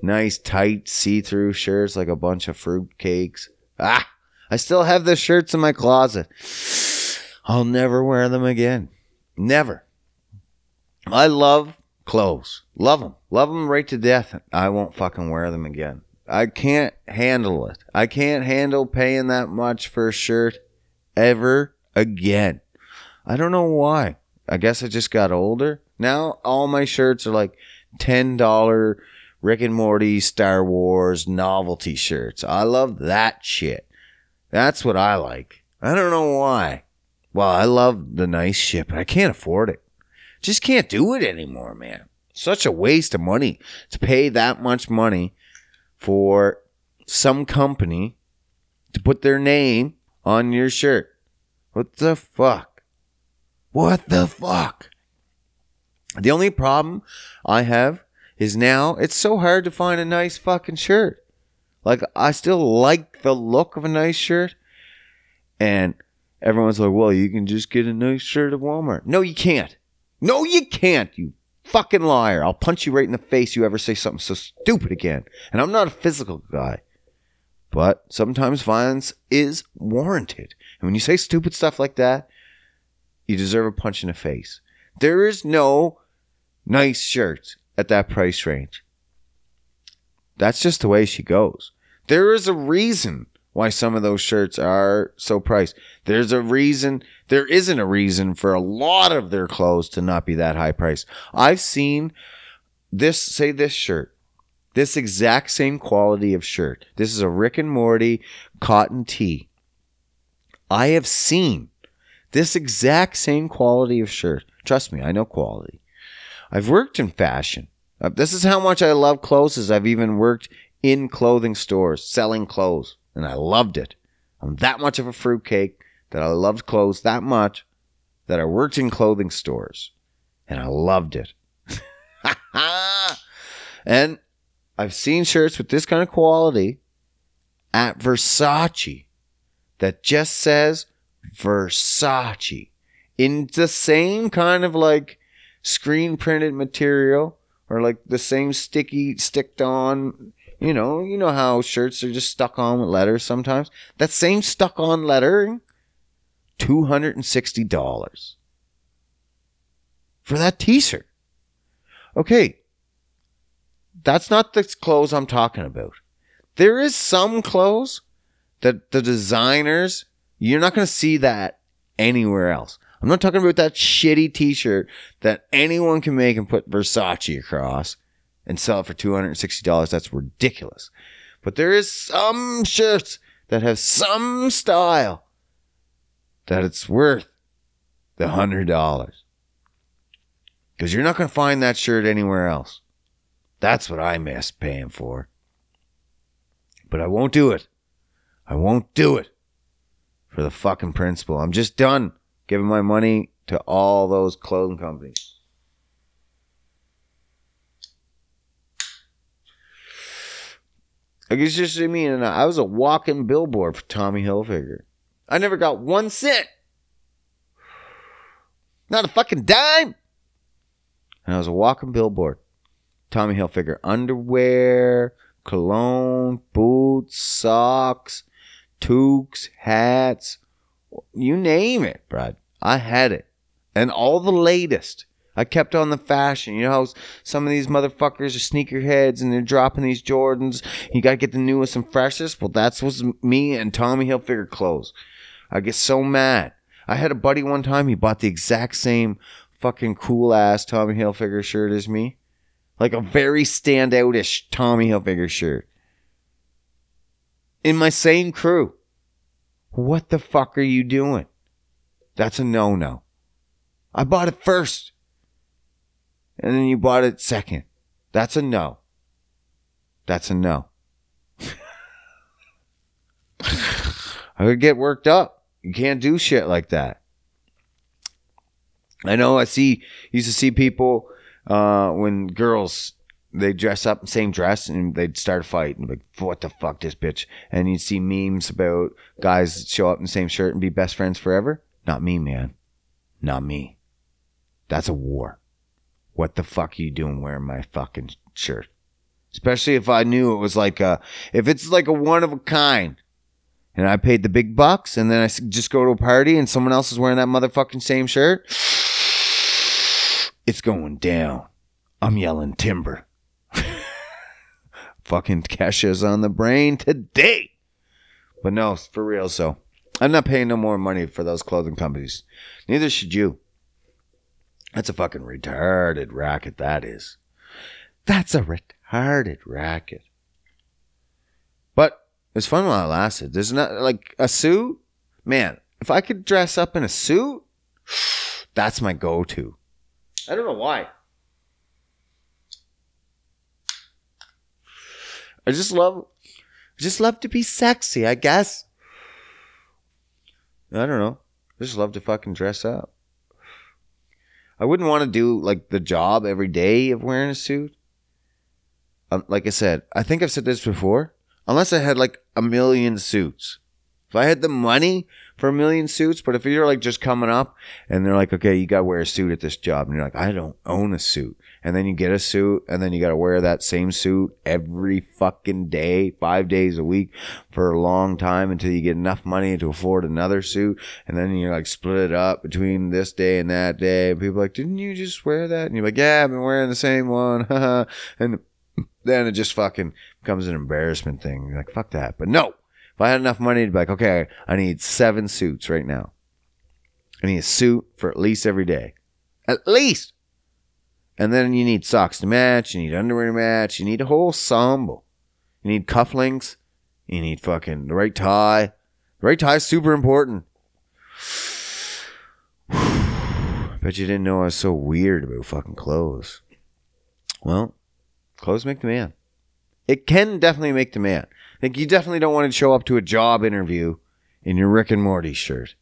Nice, tight, see through shirts like a bunch of fruit cakes. Ah, I still have the shirts in my closet. I'll never wear them again. Never. I love clothes. Love them. Love them right to death. I won't fucking wear them again. I can't handle it. I can't handle paying that much for a shirt ever again. I don't know why. I guess I just got older. Now all my shirts are like $10 Rick and Morty Star Wars novelty shirts. I love that shit. That's what I like. I don't know why. Well, I love the nice shit, but I can't afford it. Just can't do it anymore, man. Such a waste of money to pay that much money for some company to put their name on your shirt. What the fuck? What the fuck? The only problem I have is now it's so hard to find a nice fucking shirt. Like I still like the look of a nice shirt and everyone's like, "Well, you can just get a nice shirt at Walmart." No, you can't. No, you can't. You fucking liar. I'll punch you right in the face you ever say something so stupid again. And I'm not a physical guy. But sometimes violence is warranted. And when you say stupid stuff like that, you deserve a punch in the face. There is no nice shirts at that price range. That's just the way she goes. There is a reason why some of those shirts are so priced. There's a reason, there isn't a reason for a lot of their clothes to not be that high priced. I've seen this, say this shirt, this exact same quality of shirt. This is a Rick and Morty cotton tee. I have seen this exact same quality of shirt. Trust me, I know quality. I've worked in fashion. Uh, this is how much I love clothes. As I've even worked in clothing stores selling clothes, and I loved it. I'm that much of a fruitcake that I loved clothes that much that I worked in clothing stores, and I loved it. and I've seen shirts with this kind of quality at Versace that just says Versace in the same kind of like screen printed material or like the same sticky sticked on you know you know how shirts are just stuck on with letters sometimes? That same stuck on lettering $260 for that t-shirt. Okay. That's not the clothes i'm talking about. There is some clothes that the designers you're not going to see that anywhere else I'm not talking about that shitty t-shirt that anyone can make and put Versace across and sell it for $260. That's ridiculous. But there is some shirts that have some style that it's worth the $100. Because you're not going to find that shirt anywhere else. That's what I miss paying for. But I won't do it. I won't do it for the fucking principle. I'm just done giving my money to all those clothing companies. Like it's just I mean, I was a walking billboard for Tommy Hilfiger. I never got one cent, not a fucking dime. And I was a walking billboard. Tommy Hilfiger underwear, cologne, boots, socks, toques, hats, you name it, Brad. I had it. And all the latest. I kept on the fashion. You know how some of these motherfuckers are sneakerheads and they're dropping these Jordans. You got to get the newest and freshest. Well, that's what's me and Tommy Hilfiger clothes. I get so mad. I had a buddy one time. He bought the exact same fucking cool ass Tommy Hilfiger shirt as me, like a very standoutish Tommy Hilfiger shirt. In my same crew. What the fuck are you doing? That's a no no. I bought it first. And then you bought it second. That's a no. That's a no. I would get worked up. You can't do shit like that. I know I see used to see people uh, when girls they dress up same dress and they'd start a fight and like, what the fuck, this bitch? And you'd see memes about guys show up in the same shirt and be best friends forever. Not me, man. Not me. That's a war. What the fuck are you doing wearing my fucking shirt? Especially if I knew it was like a, if it's like a one of a kind and I paid the big bucks and then i just go to a party and someone else is wearing that motherfucking same shirt, it's going down. I'm yelling timber. Fucking Kesha's on the brain today. But no, for real, so I'm not paying no more money for those clothing companies. Neither should you. That's a fucking retarded racket, that is. That's a retarded racket. But it's fun while it lasted. There's not like a suit. Man, if I could dress up in a suit, that's my go to. I don't know why. I just love I just love to be sexy, I guess. I don't know. I just love to fucking dress up. I wouldn't want to do like the job every day of wearing a suit. Um, like I said, I think I've said this before. Unless I had like a million suits. If I had the money for a million suits, but if you're like just coming up and they're like, okay, you got to wear a suit at this job, and you're like, I don't own a suit. And then you get a suit, and then you got to wear that same suit every fucking day, five days a week for a long time until you get enough money to afford another suit. And then you're like, split it up between this day and that day. And people like, didn't you just wear that? And you're like, yeah, I've been wearing the same one. and then it just fucking becomes an embarrassment thing. You're like, fuck that. But no, if I had enough money to be like, okay, I need seven suits right now. I need a suit for at least every day. At least. And then you need socks to match, you need underwear to match, you need a whole ensemble. You need cufflinks, you need fucking the right tie. The right tie is super important. Bet you didn't know I was so weird about fucking clothes. Well, clothes make the man. It can definitely make the man. Like you definitely don't want to show up to a job interview in your Rick and Morty shirt.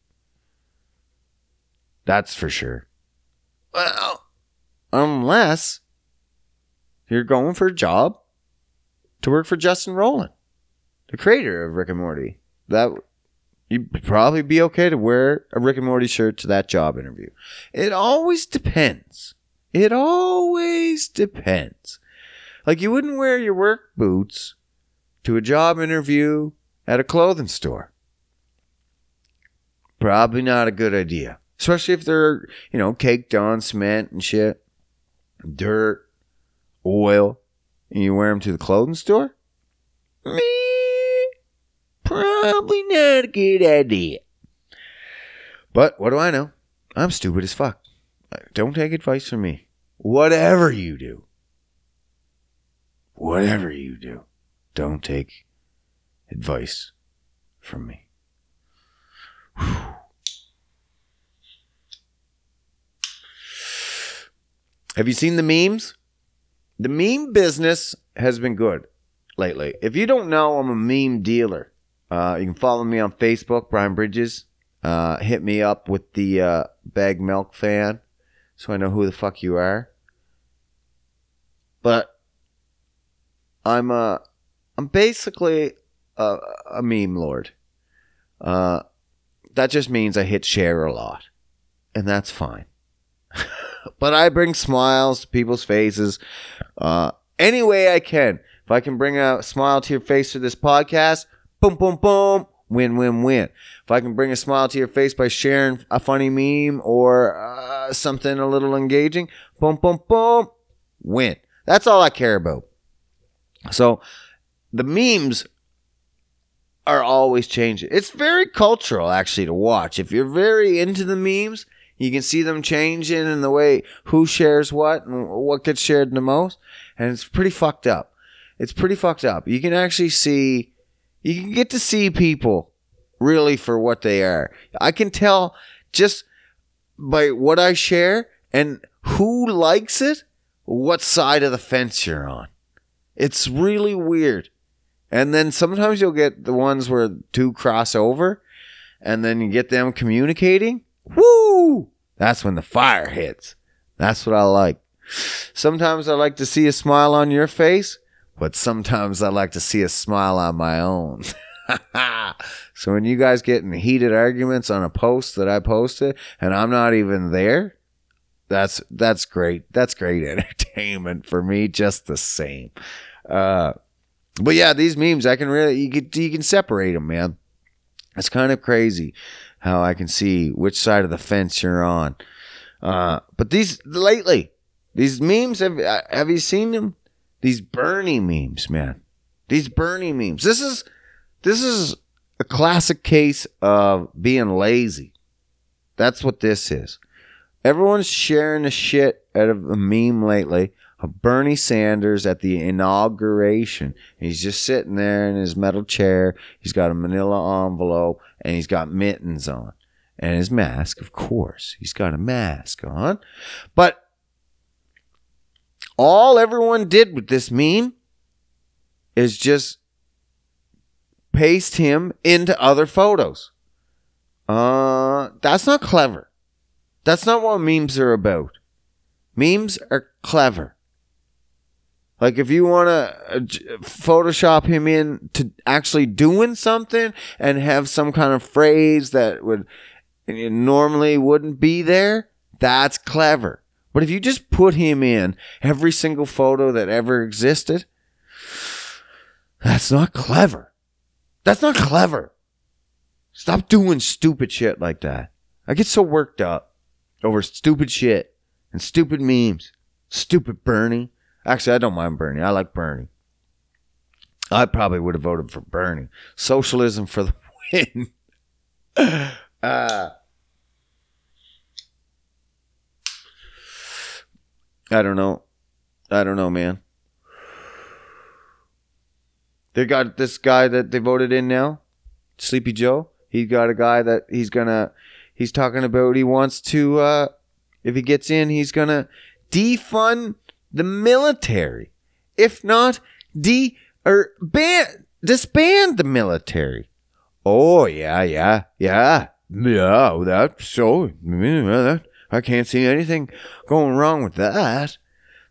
That's for sure. Well, unless you're going for a job to work for Justin Roiland, the creator of Rick and Morty. That you'd probably be okay to wear a Rick and Morty shirt to that job interview. It always depends. It always depends. Like you wouldn't wear your work boots to a job interview at a clothing store. Probably not a good idea. Especially if they're, you know, caked on cement and shit, dirt, oil, and you wear them to the clothing store? Me, probably not a good idea. But what do I know? I'm stupid as fuck. Don't take advice from me. Whatever you do, whatever you do, don't take advice from me. Have you seen the memes? The meme business has been good lately. If you don't know, I'm a meme dealer. Uh, you can follow me on Facebook, Brian Bridges. Uh, hit me up with the uh, bag milk fan so I know who the fuck you are. But I'm uh I'm basically a, a meme lord. Uh, that just means I hit share a lot, and that's fine. but I bring smiles to people's faces uh, any way I can. If I can bring a smile to your face through this podcast, boom, boom, boom, win, win, win. If I can bring a smile to your face by sharing a funny meme or uh, something a little engaging, boom, boom, boom, win. That's all I care about. So the memes are always changing. It's very cultural actually to watch. If you're very into the memes, you can see them changing in the way who shares what and what gets shared the most. And it's pretty fucked up. It's pretty fucked up. You can actually see, you can get to see people really for what they are. I can tell just by what I share and who likes it, what side of the fence you're on. It's really weird. And then sometimes you'll get the ones where two cross over and then you get them communicating. Woo! That's when the fire hits. That's what I like. Sometimes I like to see a smile on your face, but sometimes I like to see a smile on my own. so when you guys get in heated arguments on a post that I posted and I'm not even there, that's that's great. That's great entertainment for me just the same. Uh but yeah, these memes I can really you can you can separate them, man. It's kind of crazy how I can see which side of the fence you're on. Uh, but these lately, these memes have uh, have you seen them? These Bernie memes, man. These Bernie memes. This is this is a classic case of being lazy. That's what this is. Everyone's sharing the shit out of a meme lately Bernie Sanders at the inauguration. He's just sitting there in his metal chair. He's got a manila envelope and he's got mittens on and his mask, of course. He's got a mask on. But all everyone did with this meme is just paste him into other photos. Uh, that's not clever. That's not what memes are about. Memes are clever. Like if you want to uh, Photoshop him in to actually doing something and have some kind of phrase that would normally wouldn't be there, that's clever. But if you just put him in every single photo that ever existed, that's not clever. That's not clever. Stop doing stupid shit like that. I get so worked up over stupid shit and stupid memes. Stupid Bernie. Actually, I don't mind Bernie. I like Bernie. I probably would have voted for Bernie. Socialism for the win. uh, I don't know. I don't know, man. They got this guy that they voted in now, Sleepy Joe. He's got a guy that he's gonna. He's talking about he wants to. uh If he gets in, he's gonna defund the military. If not, de or ban disband the military. Oh yeah, yeah, yeah, yeah. That's so. I can't see anything going wrong with that.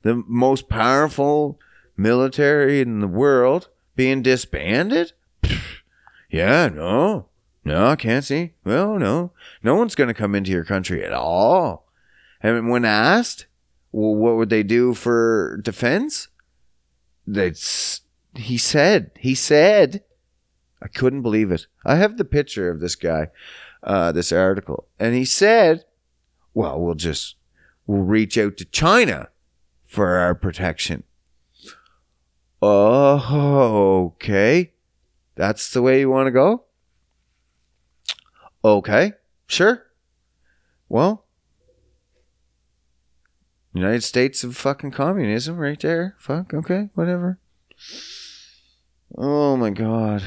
The most powerful military in the world being disbanded? yeah, no. No, I can't see. Well, no. No one's going to come into your country at all. And when asked, well, what would they do for defense? That's he said. He said. I couldn't believe it. I have the picture of this guy, uh, this article, and he said, "Well, we'll just we'll reach out to China for our protection." Oh, okay. That's the way you want to go? Okay, sure. Well, United States of fucking communism right there. Fuck, okay, whatever. Oh my god.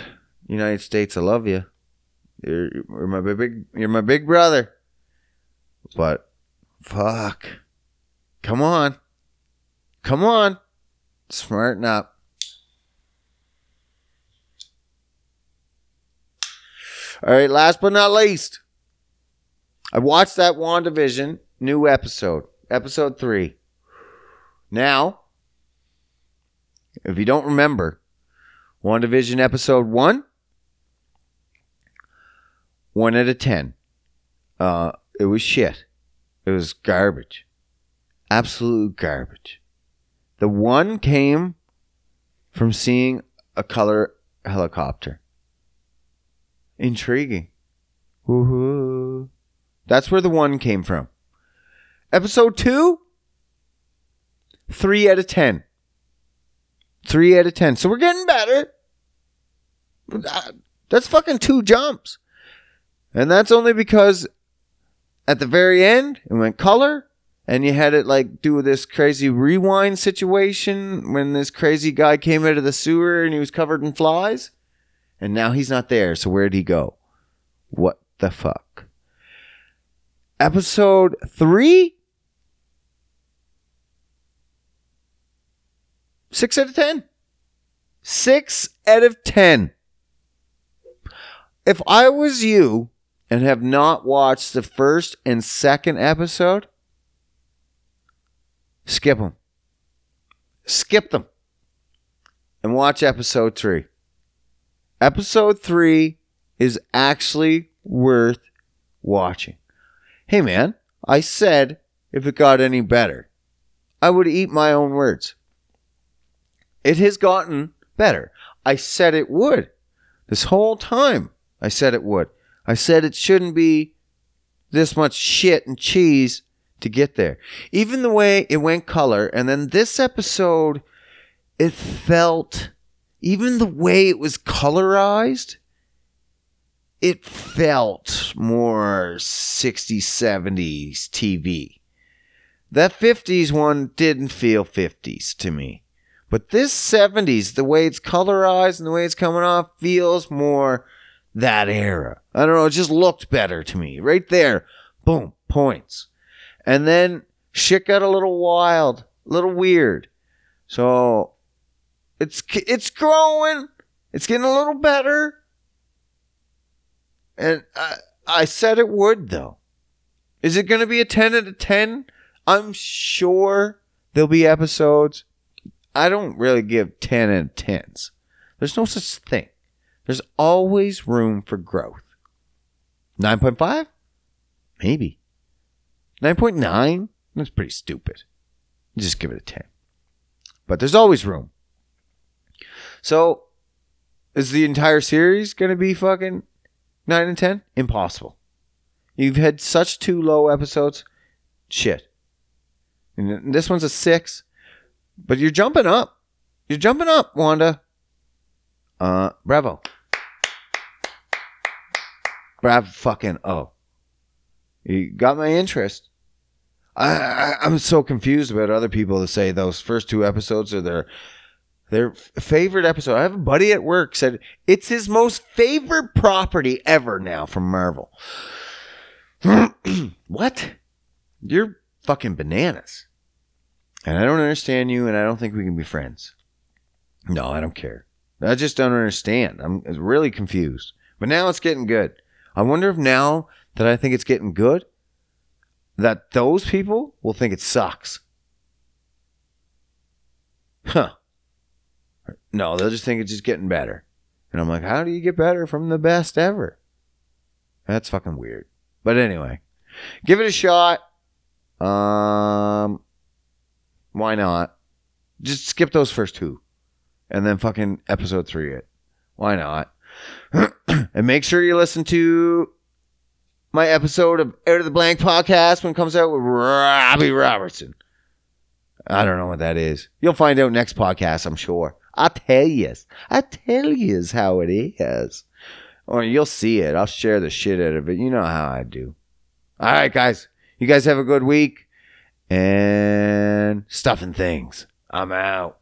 United States, I love you. You're, you're my big you're my big brother. But fuck. Come on. Come on. Smarten up. All right, last but not least, I watched that WandaVision new episode, episode three. Now, if you don't remember, WandaVision episode one, one out of ten. Uh, it was shit. It was garbage. Absolute garbage. The one came from seeing a color helicopter. Intriguing. Woohoo. That's where the one came from. Episode two, three out of ten. Three out of ten. So we're getting better. That's fucking two jumps. And that's only because at the very end, it went color, and you had it like do this crazy rewind situation when this crazy guy came out of the sewer and he was covered in flies and now he's not there. So where'd he go? What the fuck? Episode three? Six out of ten. Six out of ten. If I was you and have not watched the first and second episode, skip them. Skip them. And watch episode three. Episode three is actually worth watching. Hey, man, I said if it got any better, I would eat my own words. It has gotten better. I said it would. This whole time, I said it would. I said it shouldn't be this much shit and cheese to get there. Even the way it went color, and then this episode, it felt, even the way it was colorized, it felt more 60s, 70s TV. That 50s one didn't feel 50s to me. But this 70s, the way it's colorized and the way it's coming off, feels more that era. I don't know, it just looked better to me. Right there, boom, points. And then shit got a little wild, a little weird. So it's it's growing. It's getting a little better. And I, I said it would though. Is it going to be a 10 out of 10? I'm sure there'll be episodes. I don't really give 10 out of 10s. There's no such thing. There's always room for growth. 9.5? Maybe. 9.9? That's pretty stupid. Just give it a 10. But there's always room. So, is the entire series going to be fucking 9 and 10? Impossible. You've had such two low episodes. Shit. And this one's a 6. But you're jumping up. You're jumping up, Wanda. Uh, bravo. Bravo fucking oh. You got my interest. I, I I'm so confused about other people that say those first two episodes are their their favorite episode. I have a buddy at work said it's his most favorite property ever now from Marvel. what? You're fucking bananas. And I don't understand you, and I don't think we can be friends. No, I don't care. I just don't understand. I'm really confused. But now it's getting good. I wonder if now that I think it's getting good, that those people will think it sucks. Huh. No, they'll just think it's just getting better. And I'm like, how do you get better from the best ever? That's fucking weird. But anyway, give it a shot. Um, why not? Just skip those first two, and then fucking episode three it. Why not? and make sure you listen to my episode of Out of the Blank podcast when it comes out with Robbie Robertson. I don't know what that is. You'll find out next podcast, I'm sure. I tell you, I tell you how it is. Or you'll see it. I'll share the shit out of it. You know how I do. All right, guys. You guys have a good week and stuff and things. I'm out.